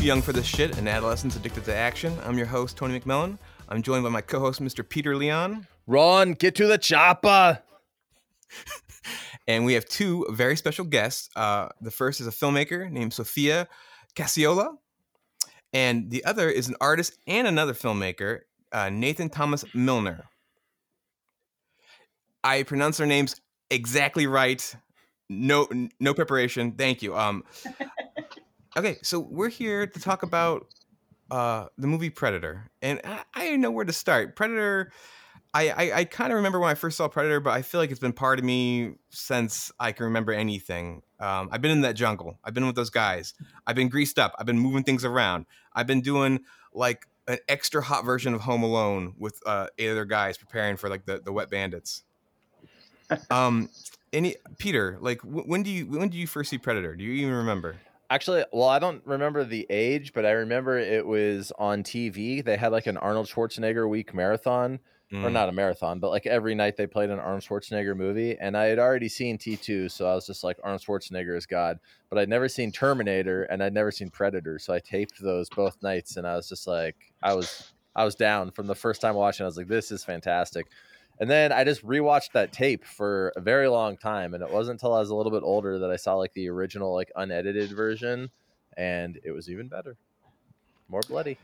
Too Young for This Shit and Adolescents Addicted to Action. I'm your host, Tony McMillan. I'm joined by my co host, Mr. Peter Leon. Ron, get to the chopper. and we have two very special guests. Uh, the first is a filmmaker named Sophia Cacciola, and the other is an artist and another filmmaker, uh, Nathan Thomas Milner. I pronounce their names exactly right. No, no preparation. Thank you. Um, okay, so we're here to talk about uh, the movie Predator, and I, I didn't know where to start. Predator. I, I, I kind of remember when I first saw Predator, but I feel like it's been part of me since I can remember anything. Um, I've been in that jungle. I've been with those guys. I've been greased up. I've been moving things around. I've been doing like an extra hot version of Home Alone with uh, eight other guys preparing for like the, the wet bandits. um, any Peter, like w- when do you when do you first see Predator? Do you even remember? Actually, well, I don't remember the age, but I remember it was on TV. They had like an Arnold Schwarzenegger week marathon, mm. or not a marathon, but like every night they played an Arnold Schwarzenegger movie. And I had already seen T2, so I was just like, Arnold Schwarzenegger is God. But I'd never seen Terminator and I'd never seen Predator. So I taped those both nights and I was just like, I was. I was down from the first time watching. I was like, "This is fantastic." And then I just rewatched that tape for a very long time, and it wasn't until I was a little bit older that I saw like the original, like unedited version, and it was even better, more bloody.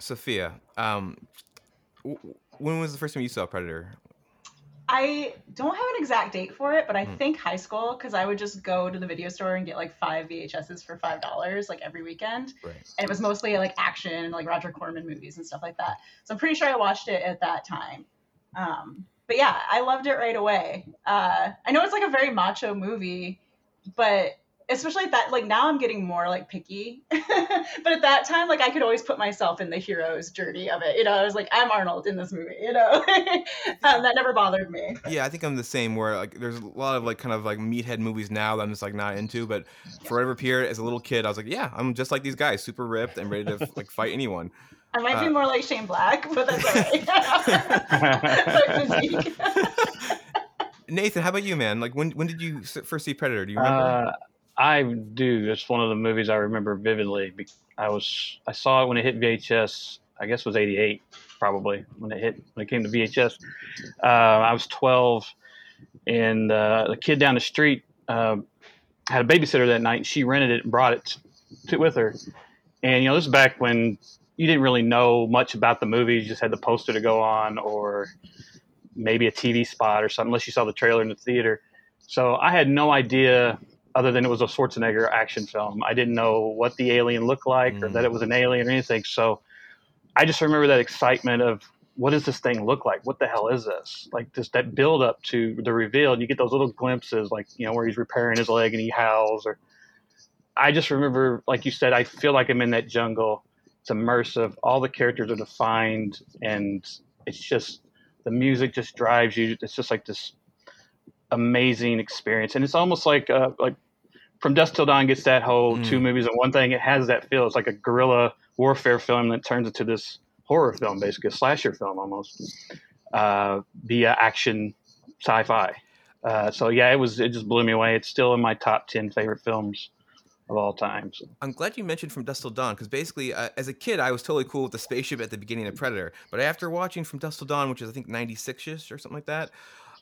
Sophia, um, when was the first time you saw Predator? I don't have an exact date for it, but I mm. think high school because I would just go to the video store and get like five VHSs for five dollars like every weekend, right. and it was mostly like action and like Roger Corman movies and stuff like that. So I'm pretty sure I watched it at that time. Um, but yeah, I loved it right away. Uh, I know it's like a very macho movie, but especially at that, like now I'm getting more like picky. but at that time, like I could always put myself in the hero's journey of it. You know, I was like, I'm Arnold in this movie. You know, um, that never bothered me. Yeah, I think I'm the same. Where like there's a lot of like kind of like meathead movies now that I'm just like not into. But for whatever period, as a little kid, I was like, yeah, I'm just like these guys, super ripped and ready to like fight anyone. I might uh, be more like Shane Black, but that's all right. Nathan, how about you, man? Like, when when did you first see Predator? Do you remember? Uh, I do. It's one of the movies I remember vividly. I was I saw it when it hit VHS. I guess it was '88, probably when it hit when it came to VHS. Uh, I was 12, and uh, the kid down the street uh, had a babysitter that night. She rented it and brought it to, with her. And you know, this is back when you didn't really know much about the movie. You just had the poster to go on, or maybe a TV spot or something, unless you saw the trailer in the theater. So I had no idea, other than it was a Schwarzenegger action film. I didn't know what the alien looked like, mm. or that it was an alien or anything. So I just remember that excitement of what does this thing look like? What the hell is this? Like just that build up to the reveal. And you get those little glimpses, like you know where he's repairing his leg and he howls. Or I just remember, like you said, I feel like I'm in that jungle it's immersive. All the characters are defined, and it's just the music just drives you. It's just like this amazing experience, and it's almost like uh, like from Dusk Till Dawn gets that whole mm. two movies in one thing. It has that feel. It's like a guerrilla warfare film that turns into this horror film, basically a slasher film almost, uh, via action sci-fi. Uh, so yeah, it was it just blew me away. It's still in my top ten favorite films of all time. So. I'm glad you mentioned From Dusk Till Dawn because basically, uh, as a kid, I was totally cool with the spaceship at the beginning of Predator. But after watching From Dusk Till Dawn, which is I think 96 ish or something like that,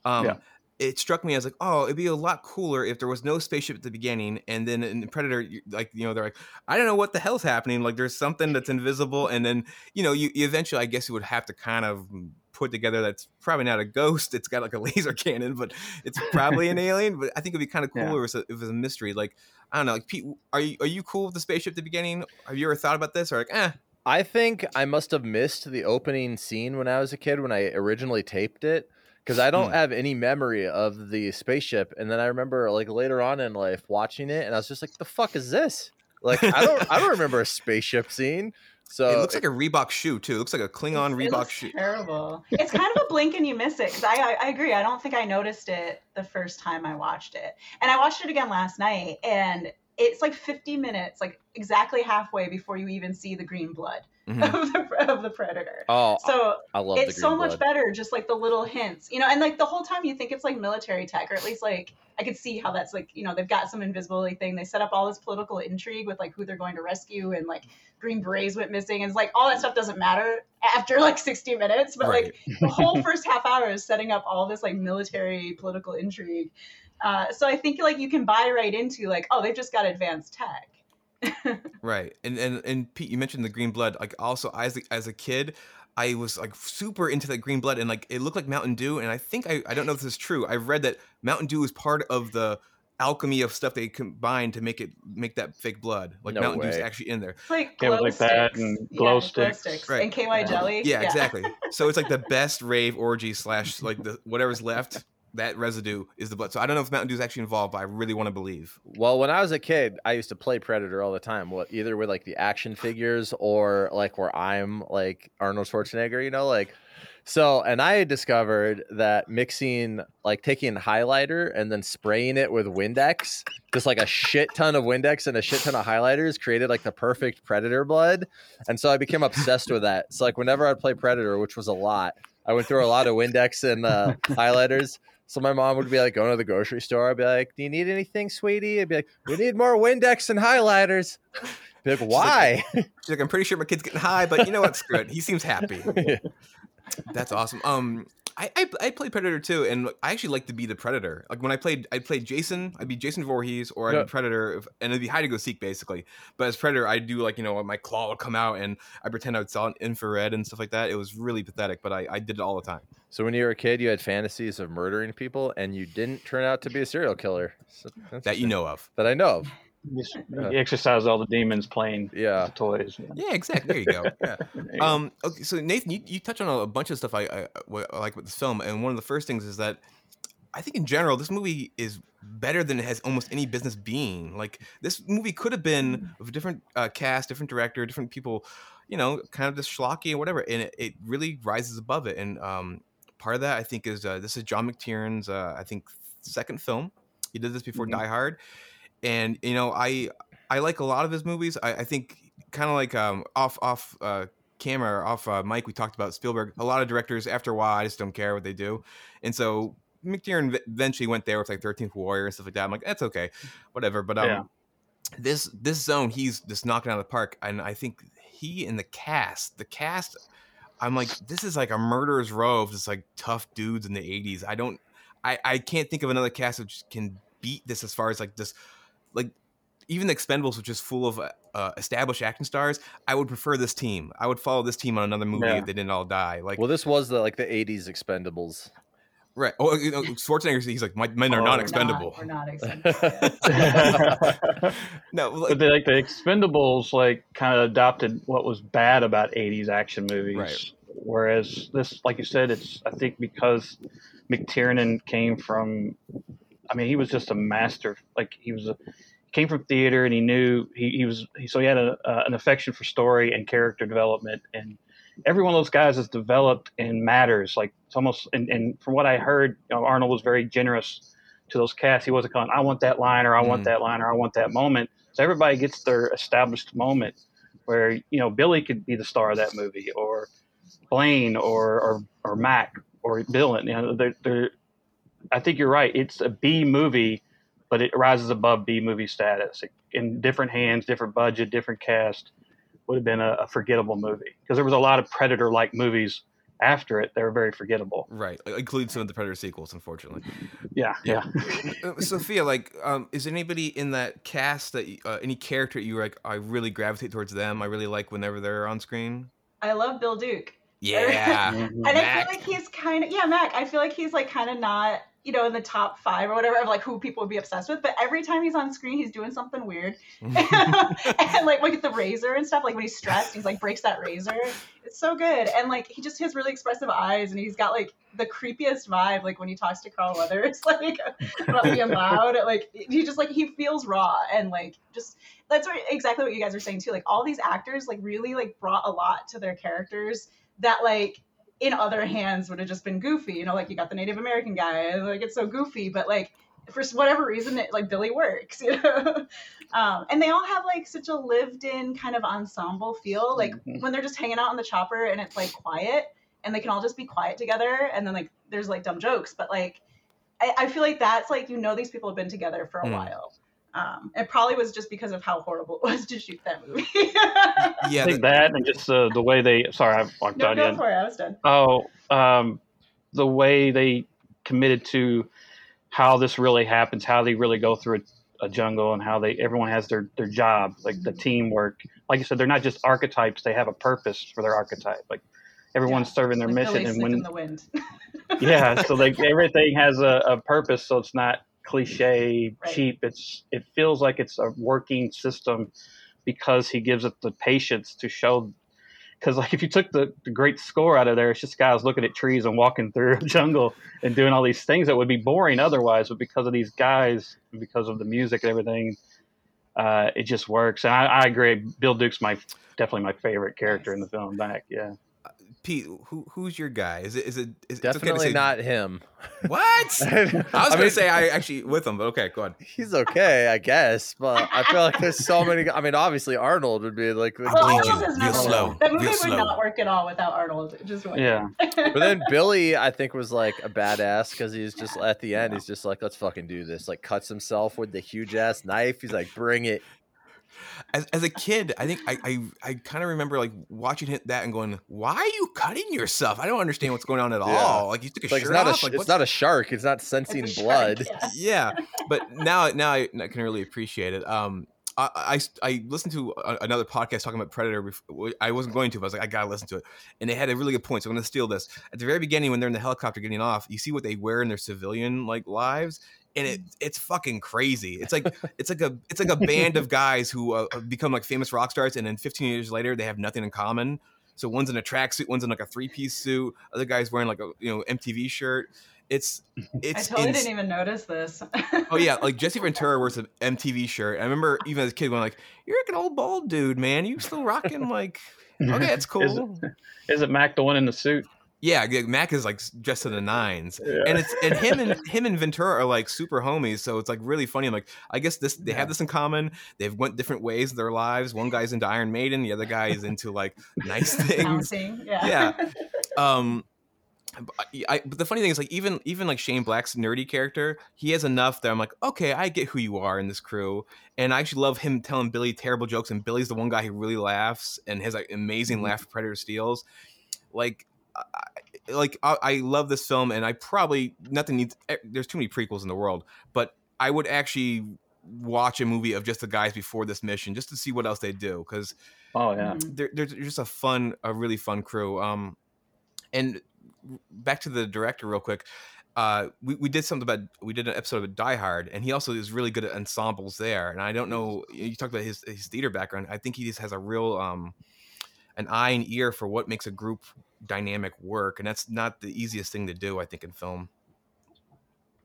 um, yeah. it struck me as like, oh, it'd be a lot cooler if there was no spaceship at the beginning, and then in Predator, like you know, they're like, I don't know what the hell's happening. Like there's something that's invisible, and then you know, you, you eventually, I guess, you would have to kind of put together that's probably not a ghost. It's got like a laser cannon, but it's probably an alien. But I think it'd be kind of cool yeah. if, it was a, if it was a mystery. Like I don't know. Like Pete, are you are you cool with the spaceship at the beginning? Have you ever thought about this or like eh? I think I must have missed the opening scene when I was a kid when I originally taped it because I don't hmm. have any memory of the spaceship. And then I remember like later on in life watching it, and I was just like, "The fuck is this?" Like I don't I don't remember a spaceship scene. So it looks like a Reebok shoe too. It looks like a Klingon Reebok shoe. Terrible. It's kind of a blink and you miss it because I, I, I agree. I don't think I noticed it the first time I watched it, and I watched it again last night, and it's like 50 minutes, like exactly halfway before you even see the green blood. Mm-hmm. of the of the predator. Oh, so I love it's so blood. much better. Just like the little hints, you know, and like the whole time you think it's like military tech, or at least like I could see how that's like you know they've got some invisibility thing. They set up all this political intrigue with like who they're going to rescue, and like Green Berets went missing, and it's like all that stuff doesn't matter after like 60 minutes, but right. like the whole first half hour is setting up all this like military political intrigue. Uh, so I think like you can buy right into like oh they've just got advanced tech right. And and and Pete, you mentioned the green blood. Like also as a, as a kid, I was like super into that green blood and like it looked like Mountain Dew. And I think I, I don't know if this is true. I've read that Mountain Dew is part of the alchemy of stuff they combine to make it make that fake blood. Like no Mountain Dew is actually in there. It's like glow like sticks. that and glow yeah, sticks. Glow sticks. Right. And KY jelly. Yeah, yeah, exactly. so it's like the best rave orgy slash like the whatever's left that residue is the blood. So I don't know if Mountain Dew is actually involved, but I really want to believe. Well, when I was a kid, I used to play Predator all the time. What either with like the action figures or like where I'm like Arnold Schwarzenegger, you know, like so. And I discovered that mixing like taking highlighter and then spraying it with Windex, just like a shit ton of Windex and a shit ton of highlighters, created like the perfect Predator blood. And so I became obsessed with that. So like whenever I'd play Predator, which was a lot. I went through a lot of Windex and uh, highlighters. So my mom would be like going to the grocery store. I'd be like, "Do you need anything, sweetie?" I'd be like, "We need more Windex and highlighters." Be like, "Why?" She's like, She's like, "I'm pretty sure my kid's getting high, but you know what's good? He seems happy." yeah. That's awesome. Um, I, I I play Predator too, and I actually like to be the Predator. Like when I played, I played Jason. I'd be Jason Voorhees, or I'd yeah. be Predator, and it'd be hide and go seek basically. But as Predator, I do like you know my claw would come out, and I pretend I would saw an infrared and stuff like that. It was really pathetic, but I, I did it all the time. So when you were a kid, you had fantasies of murdering people, and you didn't turn out to be a serial killer so that you know of. That I know of. You exercise all the demons playing yeah. the toys. Yeah. exactly. There you go. Yeah. um. Okay. So Nathan, you, you touch on a bunch of stuff I, I, I like with this film, and one of the first things is that I think in general this movie is better than it has almost any business being. Like this movie could have been of a different uh, cast, different director, different people, you know, kind of just schlocky or whatever, and it, it really rises above it. And um, part of that I think is uh, this is John McTiernan's uh, I think second film. He did this before mm-hmm. Die Hard and you know I I like a lot of his movies. I, I think kind of like um, off off uh, camera off uh, mic we talked about Spielberg. A lot of directors after a while I just don't care what they do, and so McTiernan eventually went there with like Thirteenth Warrior and stuff like that. I'm like that's okay, whatever. But um, yeah. this this zone he's just knocking out of the park, and I think he and the cast, the cast. I'm like, this is like a murderer's row of just like tough dudes in the 80s. I don't, I, I can't think of another cast which can beat this as far as like this like even the Expendables, which is full of uh, established action stars, I would prefer this team. I would follow this team on another movie yeah. if they didn't all die. Like, well, this was the like the '80s Expendables. Right. Oh, you know, Schwarzenegger. He's like, my men are oh, not expendable. We're not, we're not expendable. no, like, but they, like the Expendables, like kind of adopted what was bad about '80s action movies. Right. Whereas this, like you said, it's I think because McTiernan came from I mean, he was just a master. Like he was a came from theater and he knew he, he was he, so he had a, uh, an affection for story and character development and every one of those guys is developed and matters like it's almost and, and from what i heard you know, arnold was very generous to those casts he wasn't going i want that line or i want mm. that line or i want that moment so everybody gets their established moment where you know billy could be the star of that movie or blaine or or, or mac or Bill. And you know, they're, they're I think you're right. It's a B movie, but it rises above B movie status. In different hands, different budget, different cast, would have been a, a forgettable movie because there was a lot of Predator like movies after it. They were very forgettable. Right, include some of the Predator sequels, unfortunately. Yeah, yeah. Uh, Sophia, like, um, is anybody in that cast that uh, any character you like? I really gravitate towards them. I really like whenever they're on screen. I love Bill Duke. Yeah, and I feel like he's kind of yeah, Mac. I feel like he's like kind of not you know, in the top five or whatever of like who people would be obsessed with. But every time he's on screen, he's doing something weird. and like look at the razor and stuff. Like when he's stressed, he's like breaks that razor. It's so good. And like he just has really expressive eyes, and he's got like the creepiest vibe. Like when he talks to Carl Weathers, like about being loud. Like he just like he feels raw and like just that's what, exactly what you guys are saying too. Like all these actors like really like brought a lot to their characters that like in other hands would have just been goofy. You know, like you got the Native American guy, like it's so goofy, but like for whatever reason, it like Billy works, you know. um, and they all have like such a lived-in kind of ensemble feel. Like mm-hmm. when they're just hanging out on the chopper and it's like quiet, and they can all just be quiet together, and then like there's like dumb jokes, but like I, I feel like that's like you know these people have been together for a mm. while. Um, it probably was just because of how horrible it was to shoot that movie. yeah, I think that and just uh, the way they. Sorry, I walked no, go for it. I was done. Oh, um, the way they committed to how this really happens, how they really go through a, a jungle, and how they everyone has their their job, like the mm-hmm. teamwork. Like you said, they're not just archetypes; they have a purpose for their archetype. Like everyone's yeah, serving their like mission, and when the wind. yeah, so like everything has a, a purpose, so it's not cliche right. cheap. It's it feels like it's a working system because he gives it the patience to show because like if you took the, the great score out of there, it's just guys looking at trees and walking through a jungle and doing all these things that would be boring otherwise, but because of these guys, because of the music and everything, uh, it just works. And I, I, agree, Bill Duke's my definitely my favorite character in the film. Back, yeah. Pete, who who's your guy? Is it is it is, definitely okay not him? What? I was I gonna mean, say I actually with him, but okay, go on. He's okay, I guess, but I feel like there's so many. I mean, obviously Arnold would be like. Well, Arnold is real slow. That movie would slow. not work at all without Arnold. Just yeah. but then Billy, I think, was like a badass because he's just at the end. He's just like, let's fucking do this. Like cuts himself with the huge ass knife. He's like, bring it as, as a kid, I think I I, I kind of remember like watching that and going, "Why are you cutting yourself? I don't understand what's going on at yeah. all." Like you took a like, shirt it's not off. A, like, it's not a shark. It's not sensing it's blood. Shark, yeah. yeah. but now now I, I, can really appreciate it. Um, I, I, I listened to a, another podcast talking about Predator. Before, I wasn't going to, but I was like, I gotta listen to it, and they had a really good point. So I'm gonna steal this. At the very beginning, when they're in the helicopter getting off, you see what they wear in their civilian like lives, and it it's fucking crazy. It's like it's like a it's like a band of guys who uh, become like famous rock stars, and then 15 years later they have nothing in common. So one's in a tracksuit, one's in like a three piece suit, other guy's wearing like a you know MTV shirt. It's it's. I totally ins- didn't even notice this. oh yeah, like Jesse Ventura wears an MTV shirt. I remember even as a kid going like, "You're like an old bald dude, man. You still rocking like." Okay, it's cool. Is it, is it Mac the one in the suit? Yeah, Mac is like just to the nines, yeah. and it's and him and him and Ventura are like super homies. So it's like really funny. I'm like, I guess this they yeah. have this in common. They've went different ways in their lives. One guy's into Iron Maiden, the other guy is into like nice things. yeah. yeah. Um, I, but the funny thing is like even even like Shane Black's nerdy character, he has enough that I'm like, okay, I get who you are in this crew, and I actually love him telling Billy terrible jokes, and Billy's the one guy who really laughs and has like amazing mm-hmm. laugh Predator steals. Like I, like I, I, love this film, and I probably nothing needs. Eh, there's too many prequels in the world, but I would actually watch a movie of just the guys before this mission just to see what else they do because oh yeah mm-hmm. they're, they're just a fun a really fun crew um and back to the director real quick uh we, we did something about we did an episode of die hard and he also is really good at ensembles there and i don't know you talked about his his theater background i think he just has a real um an eye and ear for what makes a group dynamic work, and that's not the easiest thing to do. I think in film.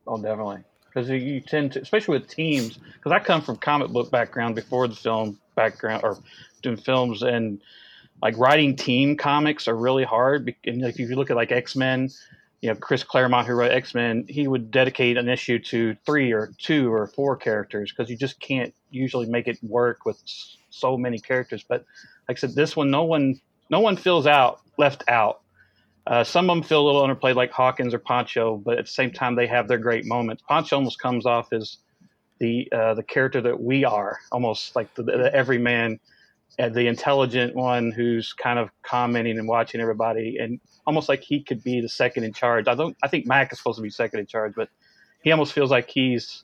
Oh, definitely, because you tend to, especially with teams. Because I come from comic book background before the film background, or doing films, and like writing team comics are really hard. And like if you look at like X Men, you know Chris Claremont who wrote X Men, he would dedicate an issue to three or two or four characters because you just can't usually make it work with so many characters. But like I said, this one, no one, no one feels out left out. Uh, some of them feel a little underplayed, like Hawkins or Pancho, but at the same time, they have their great moments. Pancho almost comes off as the uh, the character that we are, almost like the, the everyman, uh, the intelligent one who's kind of commenting and watching everybody, and almost like he could be the second in charge. I don't. I think Mac is supposed to be second in charge, but he almost feels like he's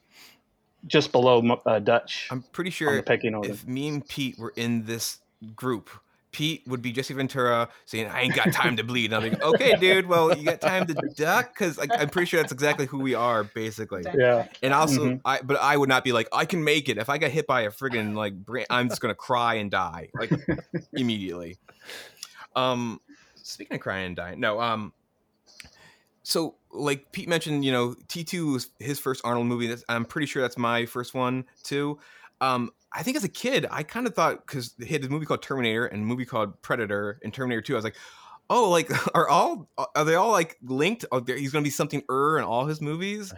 just below uh, Dutch. I'm pretty sure if me and Pete were in this group, Pete would be Jesse Ventura saying, "I ain't got time to bleed." And I'm like, "Okay, dude. Well, you got time to duck because like, I'm pretty sure that's exactly who we are, basically." Yeah. And also, mm-hmm. I but I would not be like, "I can make it." If I got hit by a friggin' like, I'm just gonna cry and die like immediately. Um, speaking of crying and dying, no. Um, so like Pete mentioned, you know, T2 was his first Arnold movie. That's, I'm pretty sure that's my first one too. Um, I think as a kid, I kind of thought because he had this movie called Terminator and a movie called Predator and Terminator 2. I was like, Oh, like are all are they all like linked? Oh, he's going to be something er in all his movies,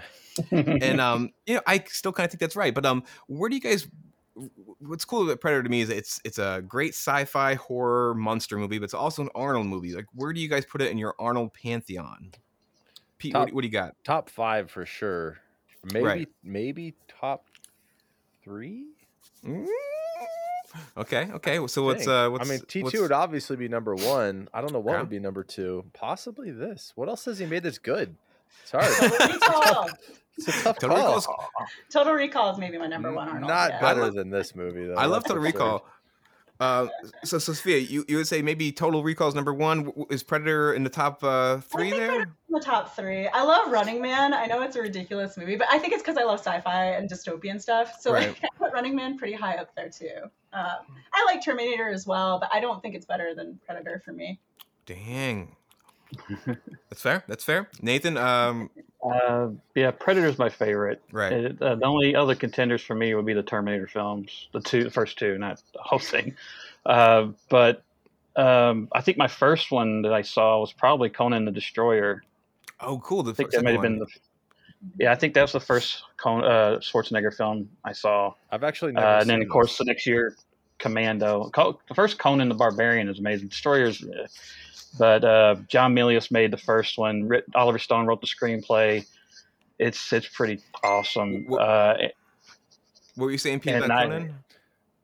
and um, you know, I still kind of think that's right. But um, where do you guys? What's cool about Predator to me is it's it's a great sci-fi horror monster movie, but it's also an Arnold movie. Like, where do you guys put it in your Arnold pantheon? Pete, top, what, what, do you got? Top five for sure. Maybe right. maybe top three. Mm-hmm. Okay, okay. So what's uh what's I mean T two would obviously be number one. I don't know what yeah. would be number two. Possibly this. What else has he made that's good? Sorry. it's a tough Total call. Recall Total Recall is maybe my number one Arnold. Not yeah. better than this movie though. I love Total Recall. Uh, so, so Sophia, you, you would say maybe Total Recall is number one. Is Predator in the top uh, three there? in the top three. I love Running Man. I know it's a ridiculous movie, but I think it's because I love sci-fi and dystopian stuff. So right. like, I put Running Man pretty high up there too. Um, I like Terminator as well, but I don't think it's better than Predator for me. Dang. That's fair. That's fair. Nathan, um, uh, yeah, Predator's my favorite. Right. It, uh, the only other contenders for me would be the Terminator films, the two, the first two, not the whole thing. Uh, but um, I think my first one that I saw was probably Conan the Destroyer. Oh, cool! The I think that may have been the. Yeah, I think that was the first Con- uh, Schwarzenegger film I saw. I've actually never. Uh, and then, of course, the next year, Commando. Co- the first Conan the Barbarian is amazing. Destroyers uh, but uh, John Milius made the first one. Oliver Stone wrote the screenplay. It's it's pretty awesome. What, uh, what were you saying, Pete? Conan?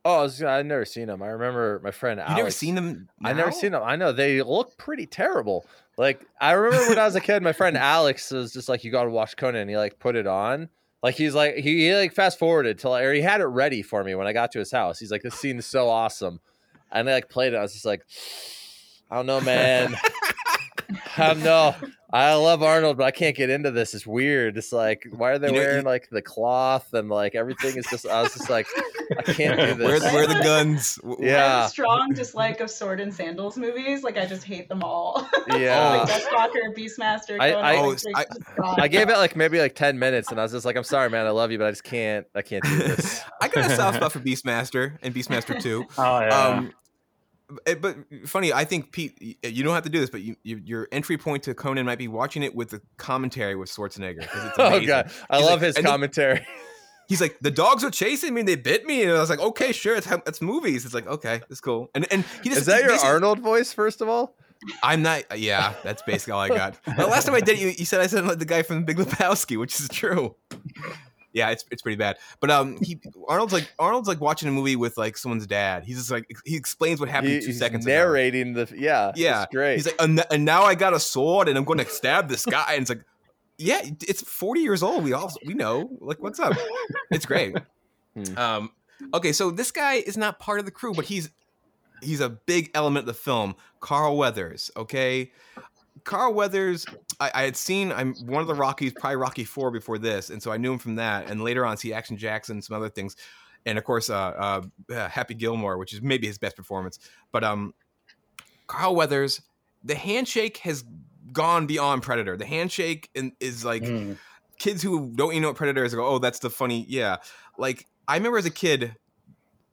Oh, I was, I've never seen them. I remember my friend. You never seen them? I never seen them. I know they look pretty terrible. Like I remember when I was a kid, my friend Alex was just like, "You got to watch Conan." And he like put it on. Like he's like he, he like fast forwarded till or he had it ready for me when I got to his house. He's like, "This scene is so awesome," and I like played it. I was just like. I don't know, man. I don't know. I love Arnold, but I can't get into this. It's weird. It's like, why are they you know, wearing you, like the cloth and like everything is just? I was just like, I can't do this. Where, where are the guns? Yeah. strong dislike of sword and sandals movies. Like I just hate them all. Yeah. like Deathstalker, Beastmaster. I, I, oh, I, I, gave it like maybe like ten minutes, and I was just like, I'm sorry, man. I love you, but I just can't. I can't do this. I got a soft spot for Beastmaster and Beastmaster Two. Oh yeah. Um, Eh, but funny, I think Pete, eh, you don't have to do this, but you, you, your entry point to Conan might be watching it with the commentary with Schwarzenegger it's oh god, I he's love like, his commentary. he's like, the dogs are chasing me, and they bit me, and I was like, okay, sure, it's it's movies. It's like, okay, it's cool. And and he just, is that your Arnold voice? First of all, I'm not. Uh, yeah, that's basically all I got. the last time I did, you, you said I said like the guy from Big Lebowski, which is true yeah, it's it's pretty bad. But um, he Arnold's like Arnold's like watching a movie with like someone's dad. He's just like he explains what happened he, two seconds narrating ago. the yeah yeah great. He's like and, and now I got a sword and I'm going to stab this guy. And it's like yeah, it's 40 years old. We all we know like what's up. It's great. Hmm. Um, okay, so this guy is not part of the crew, but he's he's a big element of the film. Carl Weathers. Okay, Carl Weathers, I, I, had seen I'm one of the Rockies, probably Rocky Four before this, and so I knew him from that. And later on, see Action Jackson, some other things, and of course, uh, uh, Happy Gilmore, which is maybe his best performance. But um, Carl Weathers, the handshake has gone beyond Predator. The handshake in, is like mm. kids who don't even know what Predator is go, oh, that's the funny, yeah. Like I remember as a kid,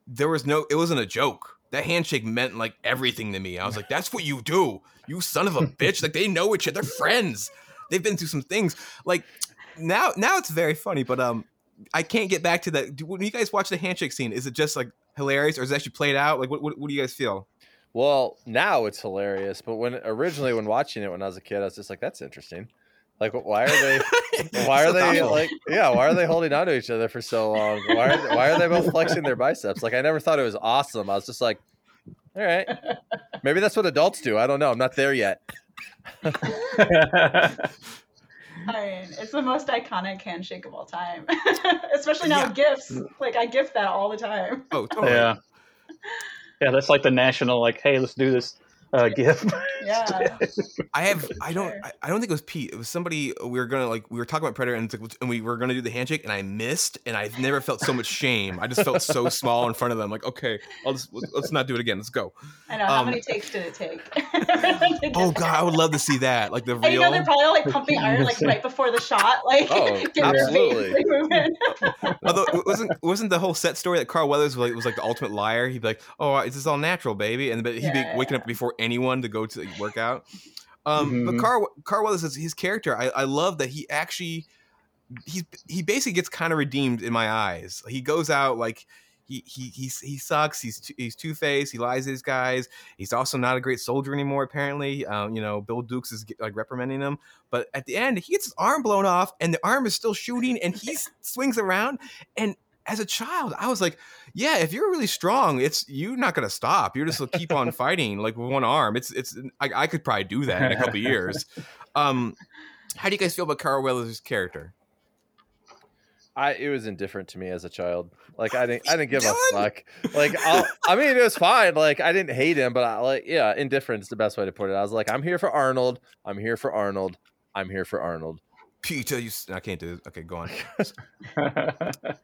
there was no, it wasn't a joke that handshake meant like everything to me. I was like, that's what you do, you son of a bitch. Like they know each other, they're friends. They've been through some things. Like now, now it's very funny, but um, I can't get back to that. When you guys watch the handshake scene, is it just like hilarious, or is it actually played out? Like, what, what, what do you guys feel? Well, now it's hilarious, but when originally when watching it when I was a kid, I was just like, that's interesting. Like, why are they? Why are they like? Yeah, why are they holding on to each other for so long? Why are Why are they both flexing their biceps? Like, I never thought it was awesome. I was just like, all right, maybe that's what adults do. I don't know. I'm not there yet. I mean, it's the most iconic handshake of all time, especially now yeah. with GIFs. Like, I GIF that all the time. Oh, totally. Yeah. Yeah, that's like the national, like, hey, let's do this uh, GIF. Yeah. I have. I don't. I, I, don't think it was Pete. It was somebody. We were gonna like. We were talking about Predator, and, like, and we were gonna do the handshake, and I missed, and I've never felt so much shame. I just felt so small in front of them. Like, okay, I'll just let's not do it again. Let's go. I know. How um, many takes did it take? oh God, I would love to see that. Like the real. And you know, they're probably like pumping iron like right before the shot. Like, oh, absolutely. Although it wasn't wasn't the whole set story that Carl Weathers was like, was like the ultimate liar. He'd be like, "Oh, it's just all natural, baby," and but he'd yeah, be waking yeah. up before anyone to go to work out. Um, mm-hmm. But Carl Weathers is his character. I, I love that he actually he's he basically gets kind of redeemed in my eyes. He goes out like he he he he sucks. He's he's two faced. He lies to these guys. He's also not a great soldier anymore. Apparently, um, you know, Bill Dukes is like reprimanding him. But at the end, he gets his arm blown off, and the arm is still shooting, and he swings around. And as a child, I was like, yeah, if you're really strong, it's you're not gonna stop. You're just gonna keep on fighting like with one arm. It's it's I, I could probably do that in a couple years. Um, how do you guys feel about Carl Weathers' character? I it was indifferent to me as a child. Like I didn't I didn't give a fuck. Like I'll, i mean it was fine. Like I didn't hate him, but I like yeah, indifferent is the best way to put it. I was like I'm here for Arnold. I'm here for Arnold. I'm here for Arnold. Peter, you I can't do this. Okay, go on.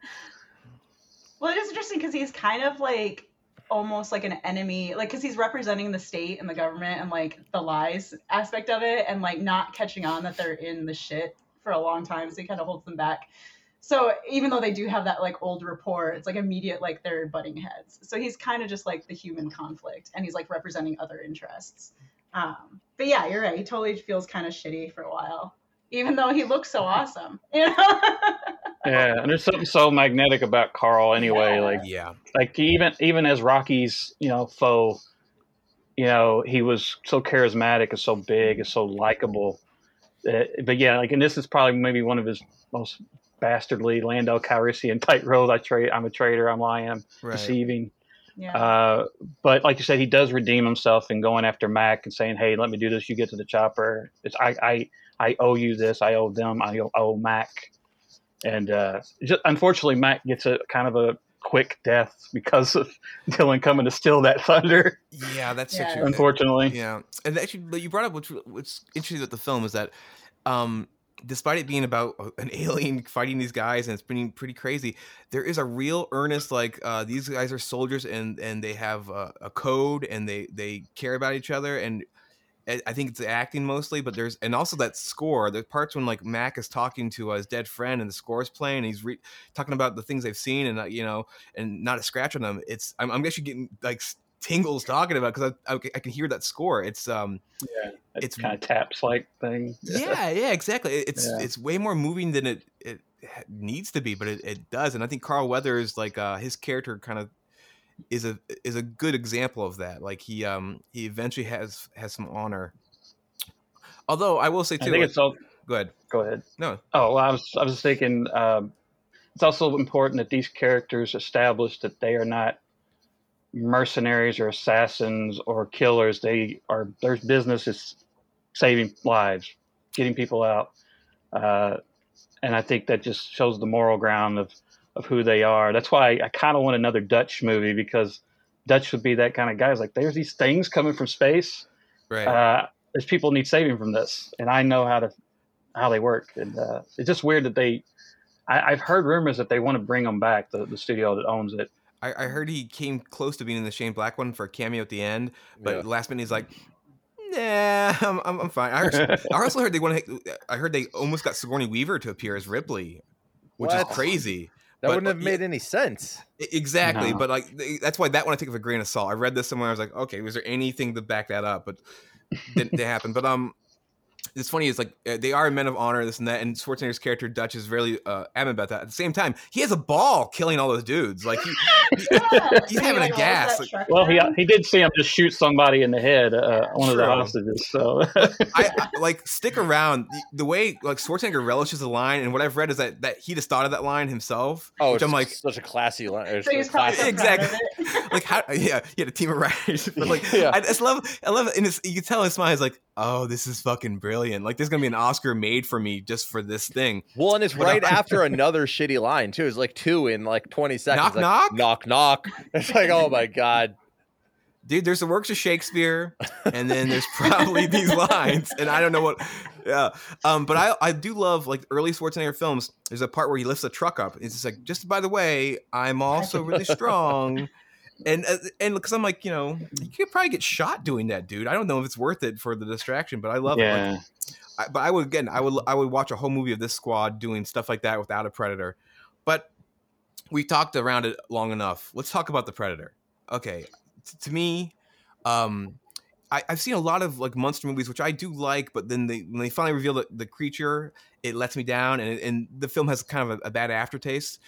well, it is interesting because he's kind of like almost like an enemy, like because he's representing the state and the government and like the lies aspect of it, and like not catching on that they're in the shit for a long time, so he kind of holds them back. So even though they do have that like old rapport it's like immediate like they're butting heads. So he's kind of just like the human conflict and he's like representing other interests. Um, but yeah you're right. He totally feels kind of shitty for a while even though he looks so awesome you know yeah and there's something so magnetic about carl anyway like yeah like even even as rocky's you know foe you know he was so charismatic and so big and so likable uh, but yeah like and this is probably maybe one of his most bastardly Lando Calrissian type roles. I trade. I'm a traitor. I'm lying. right. deceiving. Yeah. Uh, but like you said, he does redeem himself in going after Mac and saying, "Hey, let me do this. You get to the chopper. It's I I I owe you this. I owe them. I owe, owe Mac." And uh, just, unfortunately, Mac gets a kind of a quick death because of Dillon coming to steal that thunder. Yeah, that's yeah. unfortunately. Yeah, and actually, you brought up what's, what's interesting about the film is that um, despite it being about an alien fighting these guys and it's being pretty crazy, there is a real earnest like uh, these guys are soldiers and and they have a, a, code and they they care about each other and I think it's acting mostly, but there's and also that score. The parts when like Mac is talking to his dead friend and the score is playing, and he's re- talking about the things they've seen and uh, you know, and not a scratch on them. It's I'm, I'm actually getting like tingles talking about because I, I, I, can hear that score. It's um, yeah, it's kind of taps like thing. Yeah, yeah, exactly. It's yeah. it's way more moving than it it needs to be, but it, it does. And I think Carl Weathers, like uh, his character, kind of is a is a good example of that. Like he um he eventually has has some honor. Although I will say too, I think like, it's all. Go ahead. Go ahead. No. Oh, well, I was I was thinking. Um, it's also important that these characters establish that they are not mercenaries or assassins or killers. They are their business is saving lives, getting people out, uh, and I think that just shows the moral ground of of who they are. That's why I, I kind of want another Dutch movie because Dutch would be that kind of guy. It's like there's these things coming from space. Right. Uh, there's people need saving from this, and I know how to how they work. And uh, it's just weird that they. I, have heard rumors that they want to bring them back. The, the studio that owns it, I, I heard he came close to being in the Shane Black one for a cameo at the end, but yeah. last minute he's like, "Nah, I'm, I'm, I'm fine." I, I, also heard they want to. I heard they almost got Sigourney Weaver to appear as Ripley, which what? is crazy. That but, wouldn't have made any sense. Exactly, no. but like that's why that one I take with a grain of salt. I read this somewhere. I was like, okay, was there anything to back that up? But didn't, didn't happen. But um, it's funny is like uh, they are men of honor, this and that, and Schwarzenegger's character Dutch is really uh, adamant about that. At the same time, he has a ball killing all those dudes. Like he, he's having a gas. Like, well, he he did see him just shoot somebody in the head, uh, one True. of the hostages. So, I, I, like stick around. The, the, way like Schwarzenegger relishes the line, and what I've read is that that he just thought of that line himself. Oh, which I'm like such a classy line. So classy. Exactly. like how? Yeah, he had a team of writers. but like, yeah. I just love, I love it. And it's, you can tell his smile is like, oh, this is fucking brilliant. Like, there's gonna be an Oscar made for me just for this thing. Well, and it's right after another shitty line too. It's like two in like 20 seconds. Knock like, knock, knock knock. It's like, oh my god. Dude, there's the works of Shakespeare, and then there's probably these lines, and I don't know what. Yeah, um, but I I do love like early Schwarzenegger films. There's a part where he lifts a truck up. It's just like, just by the way, I'm also really strong and uh, and because I'm like, you know, you could probably get shot doing that, dude. I don't know if it's worth it for the distraction, but I love yeah. it. Like, I, but I would again, I would I would watch a whole movie of this squad doing stuff like that without a predator. But we talked around it long enough. Let's talk about the predator. Okay, T- to me, um, I, have seen a lot of like monster movies, which I do like, but then they when they finally reveal the, the creature, it lets me down, and and the film has kind of a, a bad aftertaste.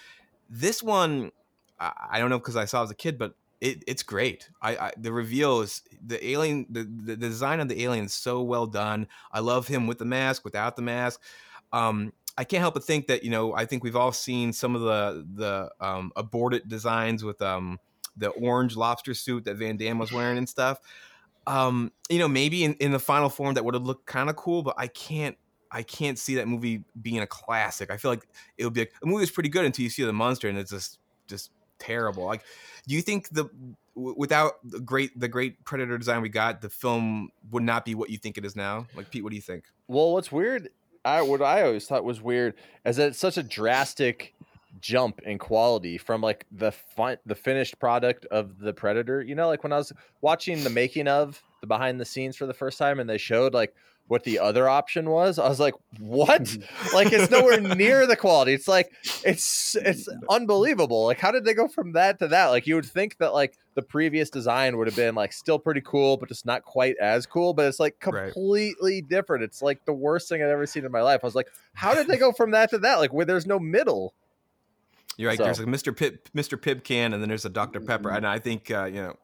This one, I, I don't know because I saw it as a kid, but it, it's great. I, I, the reveal is the alien, the, the design of the alien is so well done. I love him with the mask, without the mask. Um, I can't help but think that you know I think we've all seen some of the the um, aborted designs with um, the orange lobster suit that Van Damme was wearing and stuff. Um, you know, maybe in, in the final form that would have looked kind of cool, but I can't I can't see that movie being a classic. I feel like it would be like, a movie is pretty good until you see the monster and it's just just terrible. Like, do you think the without the great the great predator design we got, the film would not be what you think it is now? Like, Pete, what do you think? Well, what's weird, I what I always thought was weird is that it's such a drastic jump in quality from like the fun, the finished product of the predator you know like when i was watching the making of the behind the scenes for the first time and they showed like what the other option was i was like what mm-hmm. like it's nowhere near the quality it's like it's it's unbelievable like how did they go from that to that like you would think that like the previous design would have been like still pretty cool but just not quite as cool but it's like completely right. different it's like the worst thing i've ever seen in my life i was like how did they go from that to that like where there's no middle you're right. So. There's a Mr. Pibb, Mr. Pipkin, and then there's a Dr. Pepper. And I think uh, you know,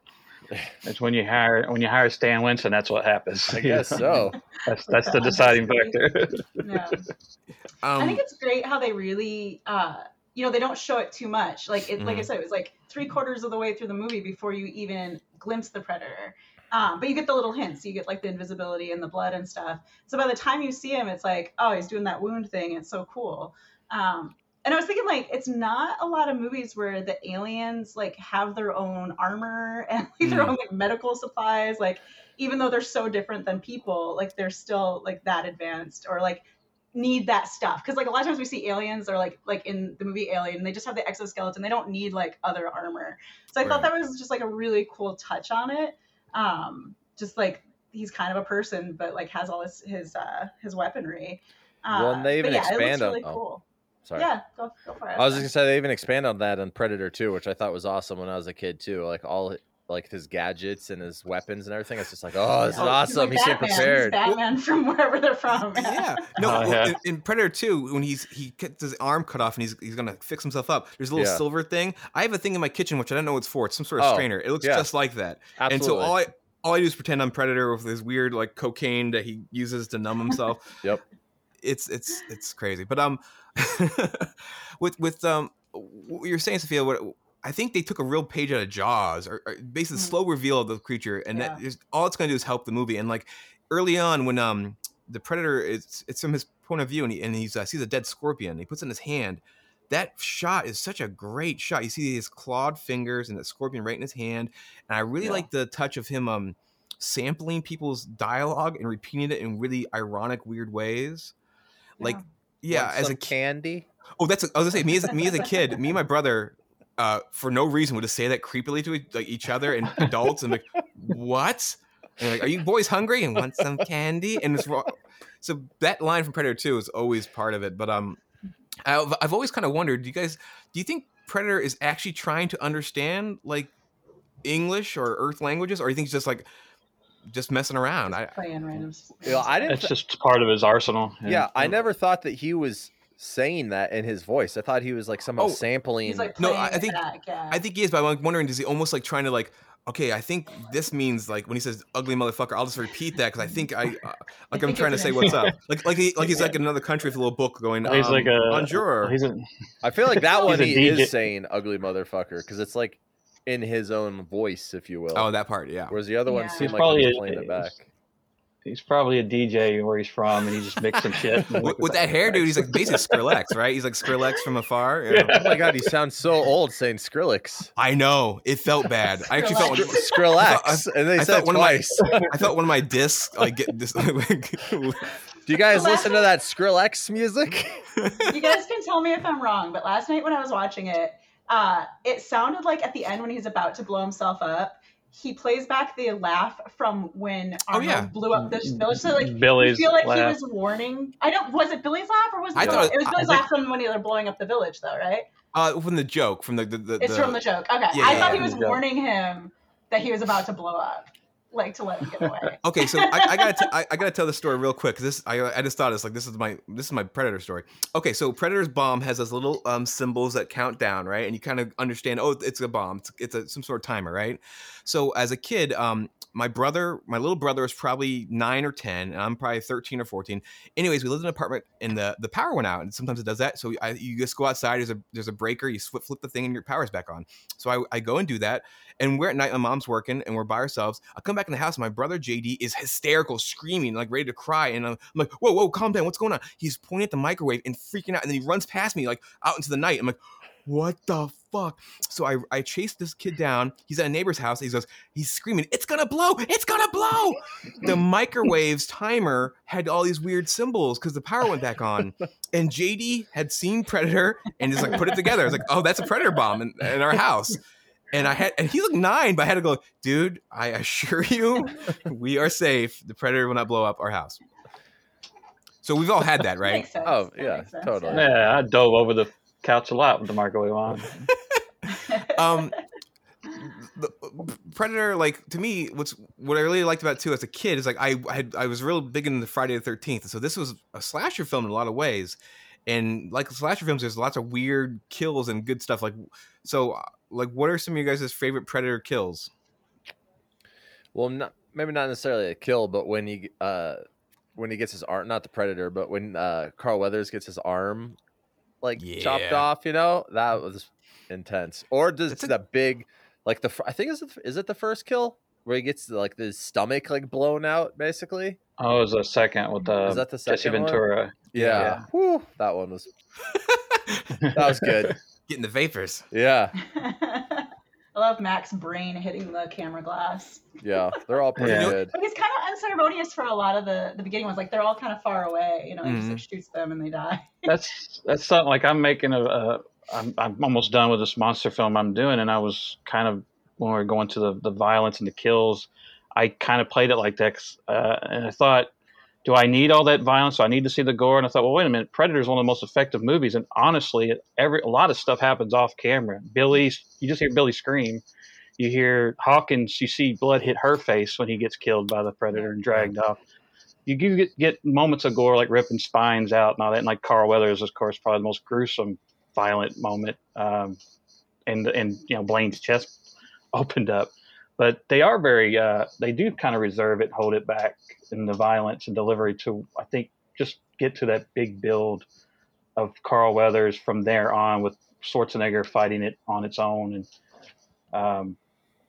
it's when you hire when you hire Stan Winston, that's what happens. I guess so. That's that's the deciding factor. yeah. Um, I think it's great how they really, uh, you know, they don't show it too much. Like it, mm like I mm-hmm. said, it was like three quarters of the way through the movie before you even glimpse the predator. Um, but you get the little hints. You get like the invisibility and the blood and stuff. So by the time you see him, it's like, oh, he's doing that wound thing. It's so cool. Um, and I was thinking like it's not a lot of movies where the aliens like have their own armor and like, their mm. own like medical supplies like even though they're so different than people like they're still like that advanced or like need that stuff because like a lot of times we see aliens or like like in the movie alien they just have the exoskeleton they don't need like other armor so i right. thought that was just like a really cool touch on it um just like he's kind of a person but like has all his his uh his weaponry uh, well and they even yeah, expand really oh. cool. Sorry. Yeah, go, go for it. I was just gonna say they even expand on that on Predator 2, which I thought was awesome when I was a kid too. Like all like his gadgets and his weapons and everything. It's just like, oh, this is awesome. He's, like he's prepared. He's Batman from wherever they're from. Yeah. No, oh, yeah. In, in, Predator 2, when he's he gets his arm cut off and he's he's gonna fix himself up, there's a little yeah. silver thing. I have a thing in my kitchen which I don't know what it's for. It's some sort of oh, strainer. It looks yeah. just like that. Absolutely. And so all I all I do is pretend I'm Predator with this weird like cocaine that he uses to numb himself. yep. It's it's it's crazy. But um with with um what you're saying, Sophia, what I think they took a real page out of Jaws, or, or basically mm-hmm. slow reveal of the creature, and yeah. that is, all it's going to do is help the movie. And like early on, when um the predator is it's from his point of view, and he and he's uh, sees a dead scorpion, he puts in his hand. That shot is such a great shot. You see his clawed fingers and the scorpion right in his hand, and I really yeah. like the touch of him um sampling people's dialogue and repeating it in really ironic, weird ways. Like yeah yeah, as a candy. Oh, that's a, I was gonna say me as me as a kid, me and my brother, uh, for no reason would just say that creepily to like each other and adults and like what? And like, are you boys hungry and want some candy? And it's wrong. So that line from Predator Two is always part of it. But um, I've, I've always kind of wondered, do you guys do you think Predator is actually trying to understand like English or Earth languages, or do you think it's just like just messing around. I playing random. You know, I didn't. It's th- just part of his arsenal. Yeah. yeah, I never thought that he was saying that in his voice. I thought he was like somehow oh, sampling. Like no, I think back, yeah. I think he is. But I'm wondering, is he almost like trying to like? Okay, I think this means like when he says "ugly motherfucker," I'll just repeat that because I think I uh, like I am trying to say what's up. Like like he, like he's like in another country with a little book going. He's um, like a bonjour. He's a, I feel like that one he is saying "ugly motherfucker" because it's like in his own voice, if you will. Oh, that part, yeah. Whereas the other yeah. one seemed like he was playing it back. He's probably a DJ where he's from, and he just mixed some shit. with, with that hair, dude, he's like basically Skrillex, right? He's like Skrillex from afar. Yeah. Oh my god, he sounds so old saying Skrillex. I know it felt bad. I actually felt like, Skrillex, and they I said twice. My, I felt one of my discs like get this. Like, Do you guys listen to that Skrillex music? you guys can tell me if I'm wrong, but last night when I was watching it, uh, it sounded like at the end when he's about to blow himself up, he plays back the laugh from when Arnold oh, yeah. blew up the village. So like Billy's feel like laugh. he was warning. I don't. Was it Billy's laugh or was it? I thought it was Billy's laugh from when they were blowing up the village, though, right? Uh, from the joke, from the the. the it's the, from the joke. Okay, yeah, I yeah, thought he was warning him that he was about to blow up. Like to let him get away. Okay, so I, I gotta t- I, I gotta tell the story real quick this I, I just thought it's like this is my this is my predator story. Okay, so predator's bomb has those little um symbols that count down, right? And you kind of understand, oh, it's a bomb, it's, it's a, some sort of timer, right? So as a kid, um, my brother, my little brother was probably nine or ten, and I'm probably thirteen or fourteen. Anyways, we lived in an apartment, and the the power went out, and sometimes it does that. So I, you just go outside. There's a there's a breaker. You flip flip the thing, and your power's back on. So I, I go and do that, and we're at night. My mom's working, and we're by ourselves. I come back in the house. My brother JD is hysterical, screaming, like ready to cry, and I'm, I'm like, "Whoa, whoa, calm down! What's going on?" He's pointing at the microwave and freaking out, and then he runs past me, like out into the night. I'm like, what the fuck? So I, I chased this kid down. He's at a neighbor's house. He goes, he's screaming, it's gonna blow, it's gonna blow. the microwave's timer had all these weird symbols because the power went back on. And JD had seen Predator and just like put it together. I was like, oh, that's a Predator bomb in, in our house. And I had, and he looked nine, but I had to go, dude, I assure you, we are safe. The Predator will not blow up our house. So we've all had that, right? Oh yeah, totally. Yeah, I dove over the couch a lot with the microwave on. um, the Predator, like to me, what's what I really liked about it too as a kid is like I, I had I was real big into Friday the Thirteenth, so this was a slasher film in a lot of ways. And like slasher films, there's lots of weird kills and good stuff. Like, so, like, what are some of you guys' favorite Predator kills? Well, not, maybe not necessarily a kill, but when he uh when he gets his arm, not the Predator, but when uh Carl Weathers gets his arm like yeah. chopped off, you know, that was intense. Or does a- big, like the I think is it is it the first kill where he gets like the stomach like blown out, basically. Oh, it was the second with the, is that the second Jesse Ventura. One? Yeah, yeah. Whew, that one was that was good. Getting the vapors. Yeah. I love Mac's brain hitting the camera glass. Yeah, they're all pretty yeah. good. But he's kind of unceremonious for a lot of the the beginning ones. Like they're all kind of far away. You know, he mm-hmm. just like shoots them and they die. that's that's something like I'm making a. a I'm, I'm almost done with this monster film I'm doing, and I was kind of when we were going to the the violence and the kills, I kind of played it like that, uh, and I thought do I need all that violence? Do I need to see the gore? And I thought, well, wait a minute, Predator is one of the most effective movies, and honestly, every a lot of stuff happens off camera. Billy, you just hear Billy scream. You hear Hawkins, you see blood hit her face when he gets killed by the Predator and dragged off. You get, get moments of gore like ripping spines out and all that, and like Carl Weathers, of course, probably the most gruesome, violent moment. Um, and and you know Blain's chest opened up but they are very uh, they do kind of reserve it hold it back in the violence and delivery to i think just get to that big build of carl weathers from there on with schwarzenegger fighting it on its own. And um,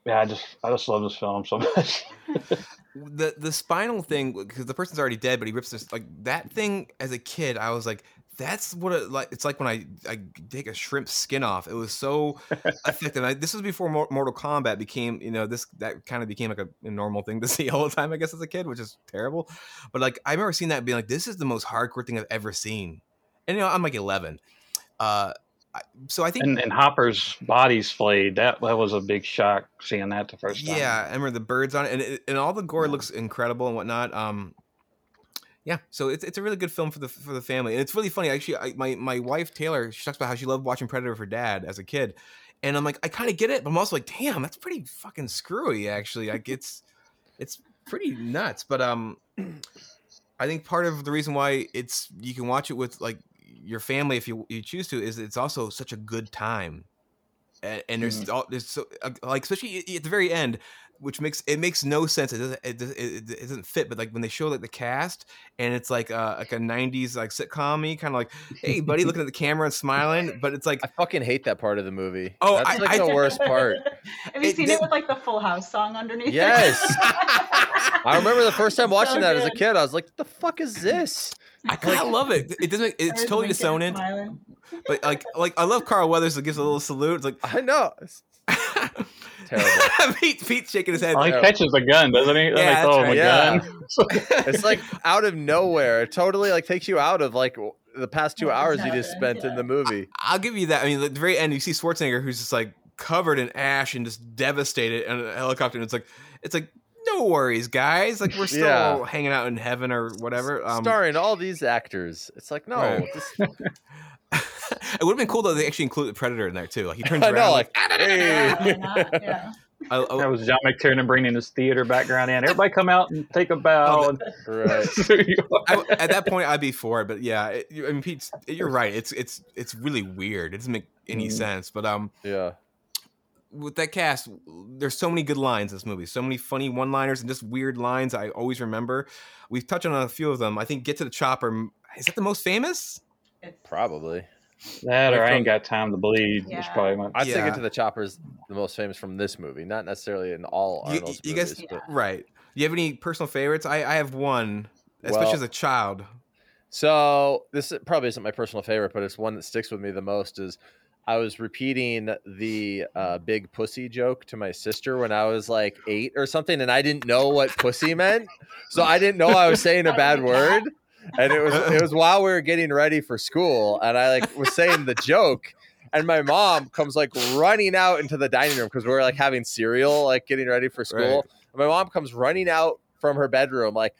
yeah i just i just love this film so much. The the spinal thing because the person's already dead but he rips this like that thing as a kid i was like that's what it like. It's like when I I take a shrimp skin off. It was so effective. I, this was before Mortal Kombat became you know this that kind of became like a, a, normal thing to see all the time. I guess as a kid, which is terrible. But like I remember seeing that being like, this is the most hardcore thing I've ever seen. And you know I'm like 11. Uh, so I think and, and, Hopper's body flayed. That that was a big shock seeing that the first time. Yeah, I remember the birds on it, and it, and all the gore looks incredible and whatnot. Um, yeah, so it's, it's a really good film for the for the family, and it's really funny. Actually, I, my my wife Taylor, she talks about how she loved watching Predator with her dad as a kid, and I'm like, I kind of get it, but I'm also like, damn, that's pretty fucking screwy. Actually, like it's it's pretty nuts. But um, I think part of the reason why it's you can watch it with like your family if you you choose to is it's also such a good time and, and there's mm. all there's so like especially at the very end which makes it makes no sense. It doesn't it, it, it doesn't fit. But like when they show like the cast and it's like uh, like a '90s like sitcom kind of like, hey buddy, looking at the camera and smiling. But it's like I fucking hate that part of the movie. Oh, that's I, like I, the worst part. Have you it, seen it, it with like the Full House song underneath? Yes. I remember the first time watching so that as a kid. I was like, "The fuck is this?" I kind of like, love it. It doesn't. It's totally dissonant. But like, like I love Carl Weathers that gives a little salute. It's like I know terrible. Pete, Pete's shaking his head. Oh, he catches a gun, doesn't he? Yeah, that's right. yeah. it's like out of nowhere. It totally like takes you out of like the past two hours you just spent yeah. in the movie. I, will give you that. I mean, at the very end, you see Schwarzenegger who's just like covered in ash and just devastated in a helicopter. And it's like, it's like, no worries, guys. Like we're still yeah. hanging out in heaven or whatever. Um, Starring all these actors. It's like no. Right. it would have been cool though. They actually included Predator in there too. Like he turns around, know, like, hey. yeah. I, I, that was John McTiernan bringing his theater background in. Everybody come out and take a bow. Oh, and, right. I, at that point, I'd be for it, but yeah, it, I mean, Pete, you're right. It's it's it's really weird. It doesn't make any mm. sense. But um, yeah, with that cast, there's so many good lines in this movie, so many funny one-liners and just weird lines I always remember. We've touched on a few of them. I think "Get to the Chopper" is that the most famous? Probably. That or I ain't got time to bleed. Yeah. probably my. I'd yeah. say Get to the choppers, the most famous from this movie, not necessarily in all Arnold's you, you movies. Guys, yeah. Right. Do you have any personal favorites? I, I have one, especially well, as a child. So this probably isn't my personal favorite, but it's one that sticks with me the most. Is I was repeating the uh, big pussy joke to my sister when I was like eight or something, and I didn't know what pussy meant. So I didn't know I was saying a bad word and it was it was while we were getting ready for school, and I like was saying the joke, and my mom comes like running out into the dining room because we are like having cereal, like getting ready for school. Right. my mom comes running out from her bedroom, like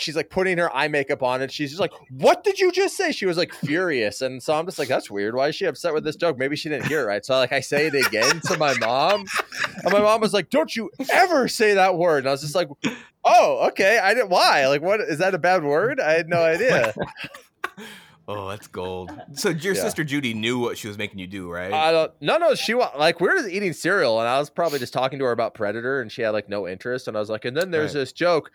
she's like putting her eye makeup on and she's just like, What did you just say? She was like furious. And so I'm just like, That's weird. Why is she upset with this joke? Maybe she didn't hear it right. So like I say it again to my mom. And my mom was like, Don't you ever say that word. And I was just like, Oh, okay. I didn't why? Like what is that a bad word? I had no oh idea. Oh, that's gold. So your yeah. sister Judy knew what she was making you do, right? I don't. No, no. She like we were just eating cereal, and I was probably just talking to her about Predator, and she had like no interest. And I was like, and then there's right. this joke,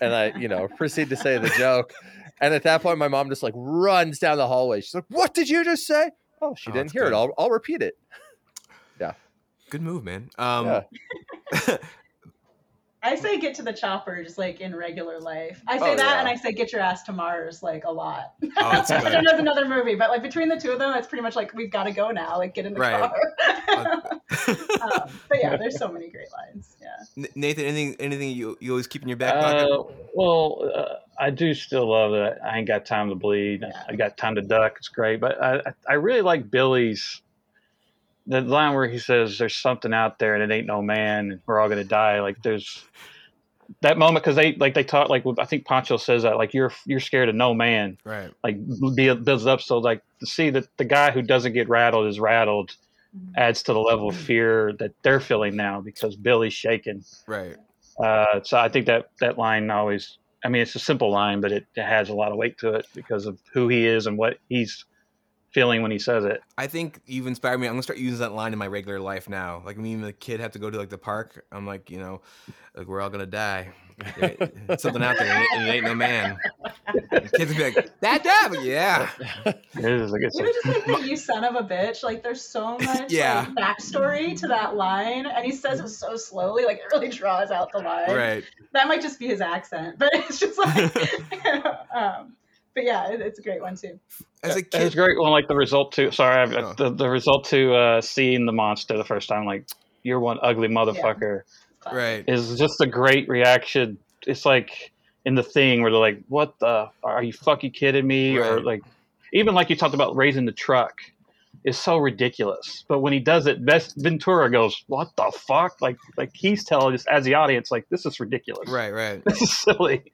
and I, you know, proceed to say the joke. And at that point, my mom just like runs down the hallway. She's like, "What did you just say?" Oh, she oh, didn't hear good. it. I'll, I'll repeat it. Yeah. Good move, man. Um, yeah. I say get to the chopper just like in regular life. I say oh, that yeah. and I say get your ass to Mars like a lot. Oh, that's good. I know it's another movie, but like between the two of them, it's pretty much like we've got to go now. Like get in the right. car. um, but yeah, there's so many great lines. Yeah. Nathan, anything anything you you always keep in your back pocket? Uh, well, uh, I do still love that. I ain't got time to bleed. Yeah. I got time to duck. It's great, but I I really like Billy's the line where he says there's something out there and it ain't no man and we're all gonna die like there's that moment because they like they talk like I think Poncho says that like you're you're scared of no man. Right. Like be, builds up so like to see that the guy who doesn't get rattled is rattled mm-hmm. adds to the level of fear that they're feeling now because Billy's shaking. Right. Uh, so I think that that line always I mean it's a simple line but it, it has a lot of weight to it because of who he is and what he's feeling when he says it. I think you've inspired me. I'm gonna start using that line in my regular life now. Like me and the kid have to go to like the park. I'm like, you know, like we're all gonna die. It's something out there, and it, ain't no man. The kids be like, "That dad, yeah." It is like, it's just like "you son of a bitch." Like, there's so much yeah. like, backstory to that line, and he says it so slowly, like it really draws out the line. Right. That might just be his accent, but it's just like, um, but yeah, it, it's a great one too. As a kid, it's great one. Like the result to sorry, oh. the the result to uh, seeing the monster the first time, like you're one ugly motherfucker, yeah. right? Is just a great reaction. It's like in the thing where they're like, "What the? Are you fucking kidding me?" Right. Or like, even like you talked about raising the truck is so ridiculous. But when he does it, Best Ventura goes, "What the fuck?" Like, like he's telling us as the audience, like, "This is ridiculous." Right, right. This is silly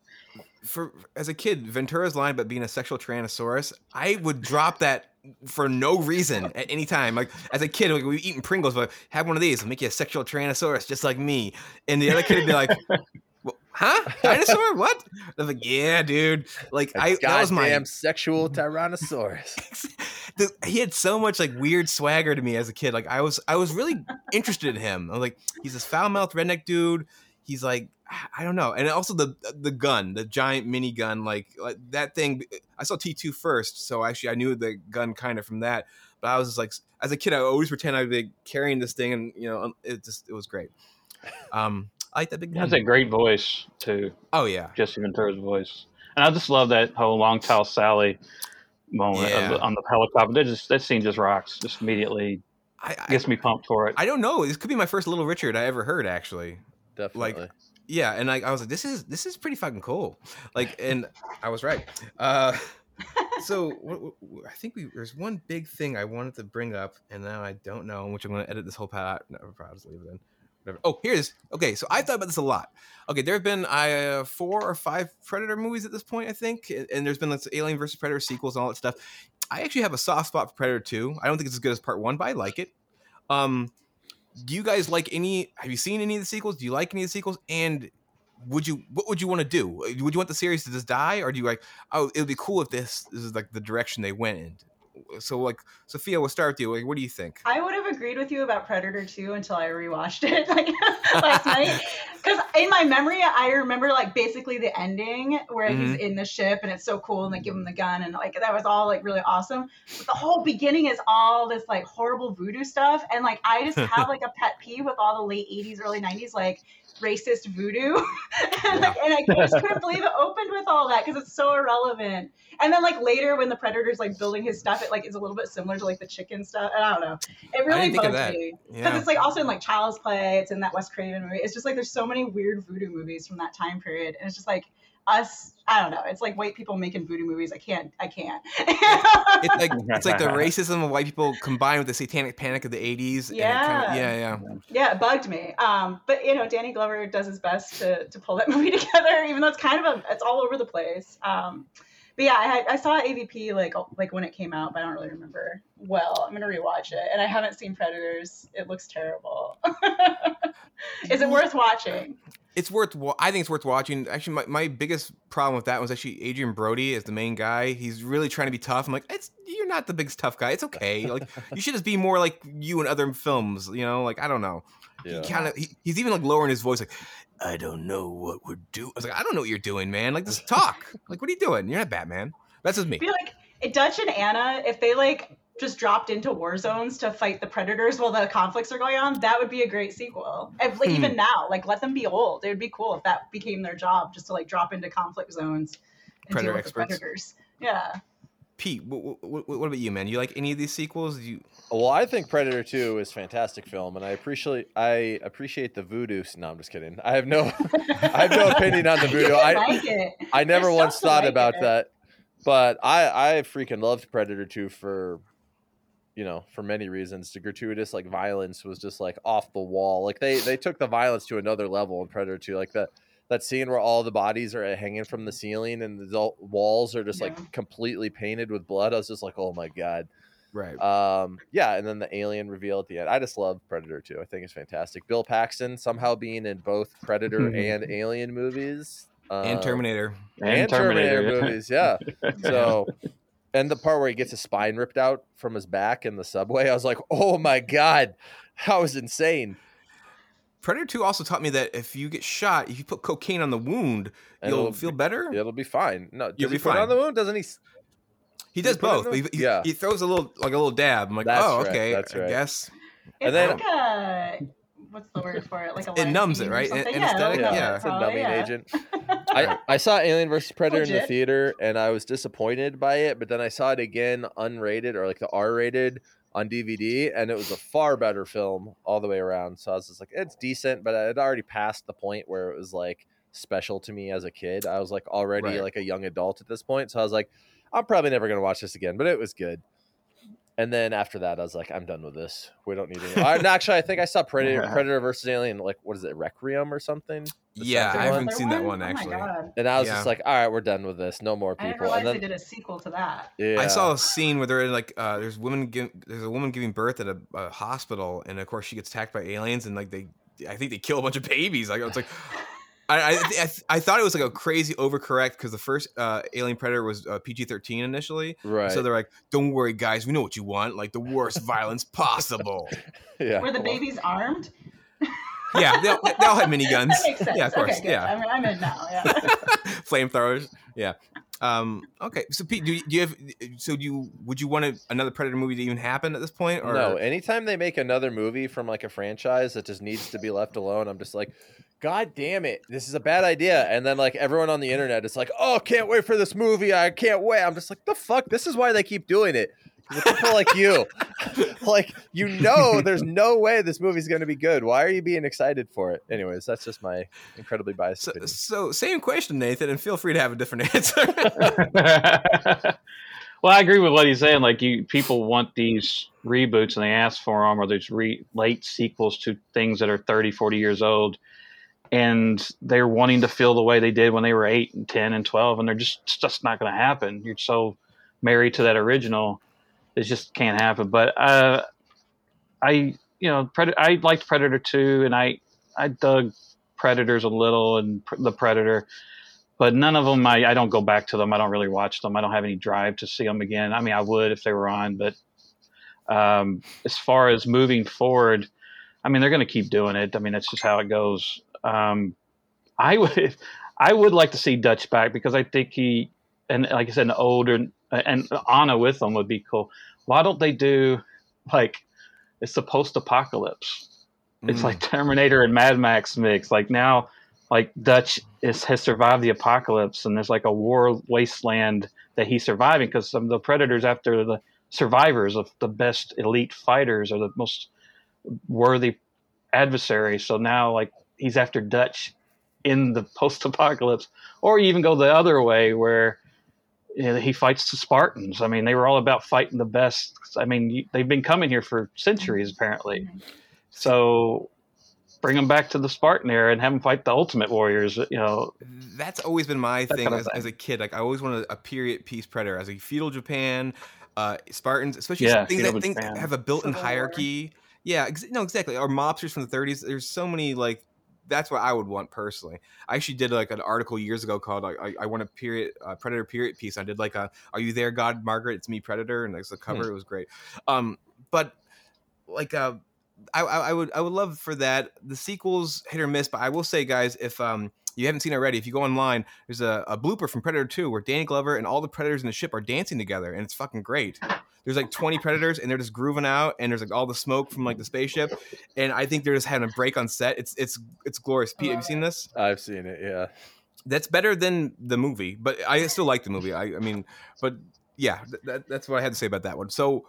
for as a kid, Ventura's line about being a sexual tyrannosaurus, I would drop that for no reason at any time. Like as a kid, like we eating Pringles, but have one of these, I'll make you a sexual tyrannosaurus just like me. And the other kid would be like, well, "Huh? Dinosaur? what?" I was like, "Yeah, dude." Like a I that was my sexual tyrannosaurus. he had so much like weird swagger to me as a kid. Like I was, I was really interested in him. I was like, he's this foul mouthed redneck dude. He's like I don't know, and also the the gun, the giant mini gun, like, like that thing. I saw T two first, so actually I knew the gun kind of from that. But I was just like, as a kid, I always pretend I'd be carrying this thing, and you know, it just it was great. Um, I like that big. That's a great voice too. Oh yeah, Jesse Ventura's voice, and I just love that whole long tall Sally moment yeah. the, on the helicopter. That just that scene just rocks. Just immediately I, I, gets me pumped for it. I don't know. This could be my first Little Richard I ever heard. Actually, definitely. Like yeah, and like I was like, this is this is pretty fucking cool. Like, and I was right. Uh, so I think we there's one big thing I wanted to bring up, and now I don't know, which I'm going to edit this whole part. out. No, I'll just leave it in. Whatever. Oh, here's okay. So I thought about this a lot. Okay, there have been uh, four or five Predator movies at this point, I think, and there's been like Alien versus Predator sequels and all that stuff. I actually have a soft spot for Predator 2. I don't think it's as good as Part One, but I like it. Um, do you guys like any? Have you seen any of the sequels? Do you like any of the sequels? And would you what would you want to do? Uh, would you want the series to just die, or do you like? Oh, it would be cool if this, this is like the direction they went in so like Sophia, we'll start with you. Like, what do you think? I would have agreed with you about Predator 2 until I rewatched it like last night. Because in my memory, I remember like basically the ending where mm-hmm. he's in the ship and it's so cool and they give him the gun and like that was all like really awesome. But the whole beginning is all this like horrible voodoo stuff. And like I just have like a pet peeve with all the late 80s, early 90s, like racist voodoo. and, like, and I just couldn't believe it opened with all that because it's so irrelevant. And then like later when the predator's like building his stuff, it like is a little bit similar to like the chicken stuff. And I don't know. It really bugs me because yeah. it's like also in like Child's Play. It's in that Wes Craven movie. It's just like there's so many weird voodoo movies from that time period, and it's just like us i don't know. It's like white people making voodoo movies. I can't i can't. It's like it's like the racism of white people combined with the satanic panic of the 80s yeah kind of, yeah yeah. Yeah it bugged me. Um but you know danny glover does his best to to pull that movie together even though it's kind of a it's all over the place. Um but yeah, I, I saw AVP like like when it came out, but I don't really remember well. I'm gonna rewatch it, and I haven't seen Predators. It looks terrible. Is it worth watching? It's worth. I think it's worth watching. Actually, my, my biggest problem with that was actually Adrien Brody as the main guy. He's really trying to be tough. I'm like, it's you're not the biggest tough guy. It's okay. Like you should just be more like you in other films. You know, like I don't know. Yeah. He kind of he, he's even like lowering his voice, like I don't know what we're doing. I was like, I don't know what you're doing, man. Like, just talk. like, what are you doing? You're not Batman. That's just me. I feel like Dutch and Anna, if they like just dropped into war zones to fight the predators while the conflicts are going on, that would be a great sequel. If, like hmm. even now, like let them be old. It would be cool if that became their job, just to like drop into conflict zones and Predator deal with experts. the predators. Yeah. Pete, what, what, what, about you, man? You like any of these sequels? You well, I think Predator Two is fantastic film, and I appreciate I appreciate the voodoo. No, I'm just kidding. I have no I have no opinion on the voodoo. I like I never There's once thought like about it. that, but I I freaking loved Predator Two for you know for many reasons. The gratuitous like violence was just like off the wall. Like they they took the violence to another level in Predator Two. Like that that scene where all the bodies are hanging from the ceiling and the walls are just yeah. like completely painted with blood. I was just like, oh my god. Right. Um, yeah, and then the alien reveal at the end. I just love Predator 2. I think it's fantastic. Bill Paxton somehow being in both Predator and Alien movies. Um, and Terminator. And, and Terminator, Terminator movies, yeah. So and the part where he gets his spine ripped out from his back in the subway, I was like, oh my God. That was insane. Predator 2 also taught me that if you get shot, if you put cocaine on the wound, and you'll feel be, better. It'll be fine. No, does You'll he be put fine. on the wound? Doesn't he? He does both. He, he, yeah. he throws a little like a little dab. I'm like, that's oh, okay. That's right. I guess. It's and then, like a what's the word for it? Like a it numbs it, right? An- yeah, anesthetic. Yeah, yeah. it's a oh, numbing yeah. agent. I, I saw Alien versus Predator Legit. in the theater and I was disappointed by it, but then I saw it again unrated or like the R rated on DVD, and it was a far better film all the way around. So I was just like, it's decent, but it had already passed the point where it was like special to me as a kid. I was like already right. like a young adult at this point, so I was like, I'm probably never gonna watch this again. But it was good. And then after that, I was like, I'm done with this. We don't need any. I, actually, I think I saw Predator, Predator versus Alien, like what is it, Requiem or something? Yeah, I haven't seen that one, actually. Oh and I was yeah. just like, all right, we're done with this. No more people. I and then, they did a sequel to that. Yeah. I saw a scene where they're like, uh, there's women, give, there's a woman giving birth at a, a, hospital, and of course she gets attacked by aliens, and like they, I think they kill a bunch of babies. Like it's like, I, I, I, I, thought it was like a crazy overcorrect because the first uh, Alien Predator was uh, PG thirteen initially, right? So they're like, "Don't worry, guys, we know what you want, like the worst violence possible." Yeah. Were the babies armed? Yeah, they all, they all had miniguns. that makes sense. Yeah, of course. Okay, yeah, I'm, I'm in now. Yeah. Flamethrowers. Yeah. Um, okay, so Pete, do you, do you, have? So do you would you want a, another Predator movie to even happen at this point? Or? No. Anytime they make another movie from like a franchise that just needs to be left alone, I'm just like, God damn it, this is a bad idea. And then like everyone on the internet is like, oh, can't wait for this movie. I can't wait. I'm just like, the fuck. This is why they keep doing it. People like you, like you know, there's no way this movie's going to be good. Why are you being excited for it? Anyways, that's just my incredibly biased so, opinion. So, same question, Nathan, and feel free to have a different answer. well, I agree with what he's saying. Like, you people want these reboots and they ask for them, or these re- late sequels to things that are 30, 40 years old and they're wanting to feel the way they did when they were 8 and 10 and 12 and they're just it's just not going to happen you're so married to that original it just can't happen but uh, i you know, Pred- I liked Predator two, and I I dug Predators a little and the Predator, but none of them I, I don't go back to them. I don't really watch them. I don't have any drive to see them again. I mean, I would if they were on, but um, as far as moving forward, I mean, they're going to keep doing it. I mean, that's just how it goes. Um, I would, I would like to see Dutch back because I think he, and like I said, an older and Anna with them would be cool. Why don't they do like it's the post-apocalypse? Mm. It's like Terminator and Mad Max mix. Like now, like Dutch is has survived the apocalypse, and there's like a war wasteland that he's surviving because some of the predators after the survivors of the best elite fighters or the most worthy adversaries. So now, like he's after Dutch in the post-apocalypse, or you even go the other way where he fights the Spartans. I mean, they were all about fighting the best. I mean, they've been coming here for centuries, apparently. So bring them back to the Spartan era and have them fight the Ultimate Warriors. You know, that's always been my thing as, as, a kid. Like I always wanted a period piece predator as a feudal Japan, uh, Spartans, especially yeah, things that think have a built-in hierarchy. Yeah, ex- no, exactly. Or mobsters from the 30s. There's so many like that's what I would want personally. I actually did like an article years ago called "I, I want a period uh, Predator period piece." I did like a "Are you there, God Margaret? It's me, Predator," and there's the hmm. cover. it was great. Um, but like uh, I, I would I would love for that. The sequels hit or miss, but I will say, guys, if um you haven't seen it already, if you go online, there's a, a blooper from Predator 2 where Danny Glover and all the predators in the ship are dancing together, and it's fucking great. There's like 20 predators and they're just grooving out and there's like all the smoke from like the spaceship and i think they're just having a break on set. It's it's it's glorious. Pete have you seen this? I've seen it yeah. That's better than the movie but i still like the movie. I, I mean but yeah that, that's what i had to say about that one. So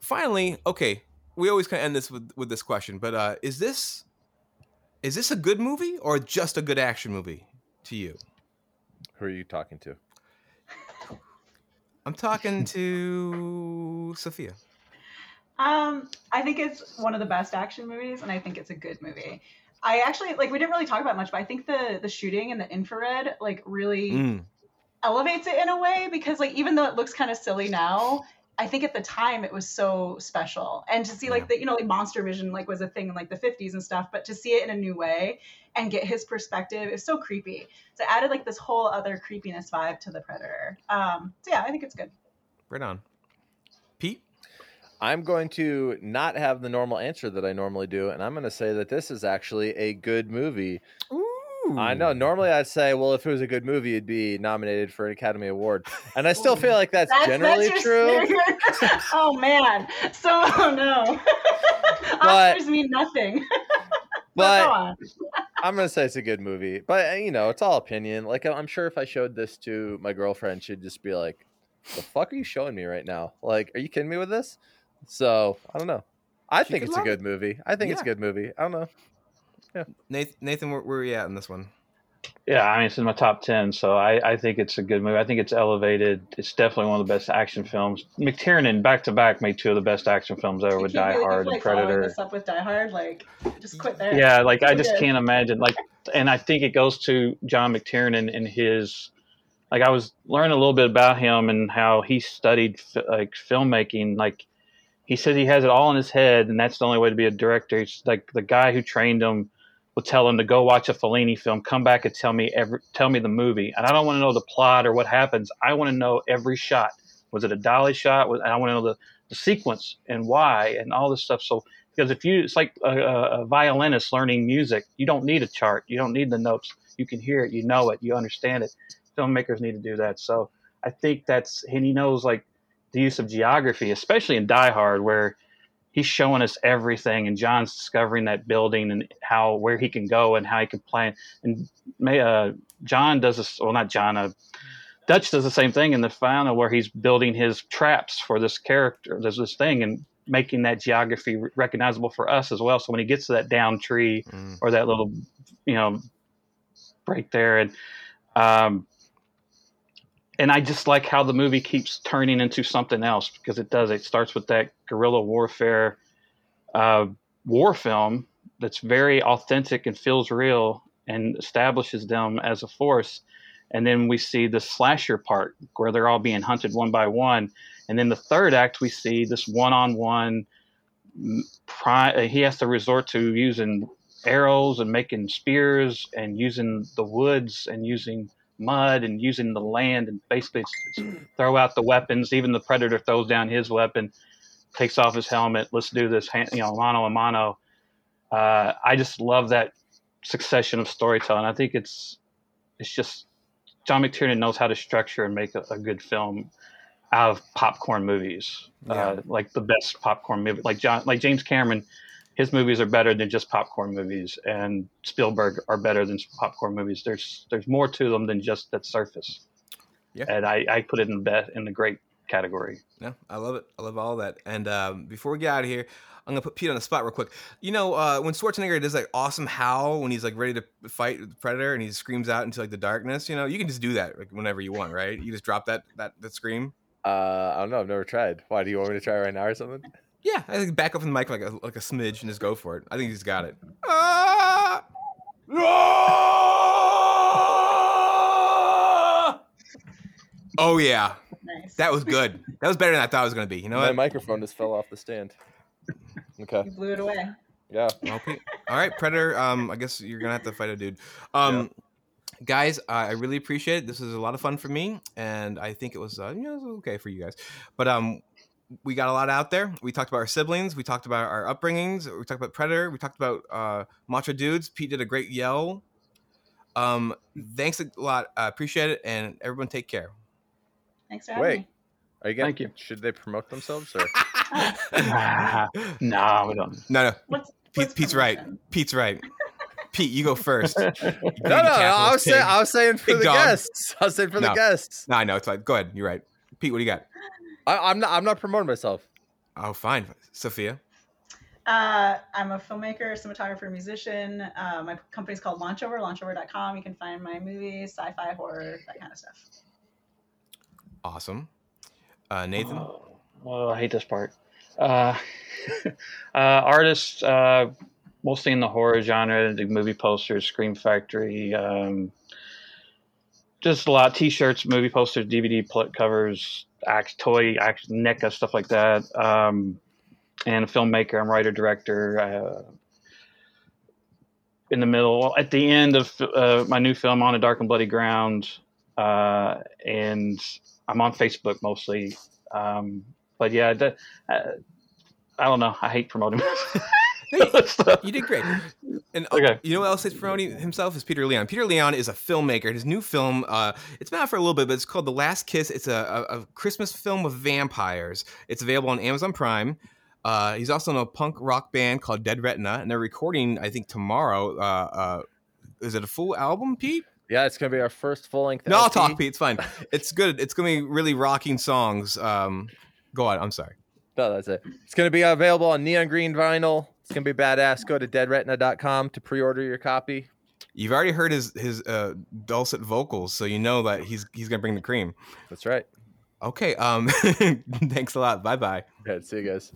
finally okay we always kind of end this with with this question but uh is this is this a good movie or just a good action movie to you who are you talking to I'm talking to Sophia. Um, I think it's one of the best action movies, and I think it's a good movie. I actually like we didn't really talk about much, but I think the the shooting and the infrared like really mm. elevates it in a way because like even though it looks kind of silly now, I think at the time it was so special. And to see like yeah. the you know like monster vision like was a thing in like the 50s and stuff, but to see it in a new way and get his perspective is so creepy. So it added like this whole other creepiness vibe to the predator. Um so yeah, I think it's good. Right on. Pete? I'm going to not have the normal answer that I normally do, and I'm going to say that this is actually a good movie. Ooh. I know. Normally, I'd say, well, if it was a good movie, it'd be nominated for an Academy Award, and I still feel like that's, that's generally that's true. oh man! So oh, no, but, Oscars mean nothing. but I'm gonna say it's a good movie. But uh, you know, it's all opinion. Like I'm sure if I showed this to my girlfriend, she'd just be like, "The fuck are you showing me right now? Like, are you kidding me with this?" So I don't know. I she think it's a good it. movie. I think yeah. it's a good movie. I don't know. Yeah. Nathan, Nathan where, where are you at in this one? Yeah, I mean it's in my top ten, so I, I think it's a good movie. I think it's elevated. It's definitely one of the best action films. McTiernan back to back made two of the best action films ever with Die Hard and Predator. This up with Die Hard, like just quit there. Yeah, like I just can't imagine. Like, and I think it goes to John McTiernan and his. Like I was learning a little bit about him and how he studied like filmmaking. Like he said, he has it all in his head, and that's the only way to be a director. He's like the guy who trained him will tell him to go watch a Fellini film, come back and tell me every tell me the movie. And I don't want to know the plot or what happens. I want to know every shot. Was it a dolly shot? Was, I want to know the, the sequence and why and all this stuff. So because if you, it's like a, a violinist learning music. You don't need a chart. You don't need the notes. You can hear it. You know it. You understand it. Filmmakers need to do that. So I think that's and he knows like the use of geography, especially in Die Hard, where he's showing us everything and john's discovering that building and how where he can go and how he can plan and may, uh, john does this well not john uh, dutch does the same thing in the final where he's building his traps for this character there's this thing and making that geography recognizable for us as well so when he gets to that down tree mm. or that little you know break there and um, and I just like how the movie keeps turning into something else because it does. It starts with that guerrilla warfare uh, war film that's very authentic and feels real and establishes them as a force. And then we see the slasher part where they're all being hunted one by one. And then the third act, we see this one on one he has to resort to using arrows and making spears and using the woods and using mud and using the land and basically throw out the weapons. Even the predator throws down his weapon, takes off his helmet. Let's do this, you know, mano a mano. Uh, I just love that succession of storytelling. I think it's it's just John McTiernan knows how to structure and make a, a good film out of popcorn movies, yeah. uh, like the best popcorn movie. Like John, like James Cameron, his movies are better than just popcorn movies, and Spielberg are better than popcorn movies. There's there's more to them than just that surface. Yeah, and I, I put it in the best in the great category. Yeah, I love it. I love all that. And um, before we get out of here, I'm gonna put Pete on the spot real quick. You know, uh, when Schwarzenegger does like awesome howl when he's like ready to fight the predator and he screams out into like the darkness. You know, you can just do that like whenever you want, right? You just drop that that that scream. Uh, I don't know. I've never tried. Why do you want me to try right now or something? Yeah, I think back up from the mic like a like a smidge and just go for it. I think he's got it. Ah! Oh yeah, nice. that was good. That was better than I thought it was gonna be. You know My what? microphone just fell off the stand. Okay. You blew it away. Yeah. Okay. All right, Predator. Um, I guess you're gonna have to fight a dude. Um, yeah. guys, I really appreciate it. This was a lot of fun for me, and I think it was, uh, you know, it was okay for you guys. But um, we got a lot out there. We talked about our siblings. We talked about our upbringings. We talked about Predator. We talked about uh, Macho Dudes. Pete did a great yell. Um, thanks a lot. I appreciate it, and everyone take care. Thanks for having Wait. me. Are you getting, Thank you. Should they promote themselves or? no, we don't. No, no. What's, Pete, Pete's right. Pete's right. Pete, you go first. no, no, I was saying, I was saying for pig the dog. guests. I was saying for no. the guests. No, I know it's fine. Go ahead. You're right. Pete, what do you got? I, am not. I'm not promoting myself. Oh, fine, Sophia. Uh, I'm a filmmaker, cinematographer, musician. Uh, my company's called Launchover, launchover.com. You can find my movies, sci-fi, horror, that kind of stuff. Awesome. Uh, Nathan? Oh, oh, I hate this part. Uh, uh, artists, uh, mostly in the horror genre, the movie posters, Scream Factory, um, just a lot t-shirts, movie posters, DVD pl- covers, act, toy, act, NECA, stuff like that. Um, and a filmmaker, I'm writer, director. Uh, in the middle, at the end of uh, my new film, On a Dark and Bloody Ground, uh, and I'm on Facebook mostly. Um, but yeah, the, uh, I don't know. I hate promoting. you did great. And uh, okay. you know what else is promoting himself is Peter Leon. Peter Leon is a filmmaker. His new film, uh, it's been out for a little bit, but it's called The Last Kiss. It's a, a, a Christmas film with vampires. It's available on Amazon Prime. Uh, he's also in a punk rock band called Dead Retina, and they're recording, I think, tomorrow. Uh, uh, is it a full album, Pete? Yeah, it's gonna be our first full length. No, I'll talk, Pete. It's fine. it's good. It's gonna be really rocking songs. Um, go on. I'm sorry. No, that's it. It's gonna be available on neon green vinyl. It's gonna be badass. Go to deadretina.com to pre-order your copy. You've already heard his his uh, dulcet vocals, so you know that he's he's gonna bring the cream. That's right. Okay. Um. thanks a lot. Bye bye. Yeah. See you guys.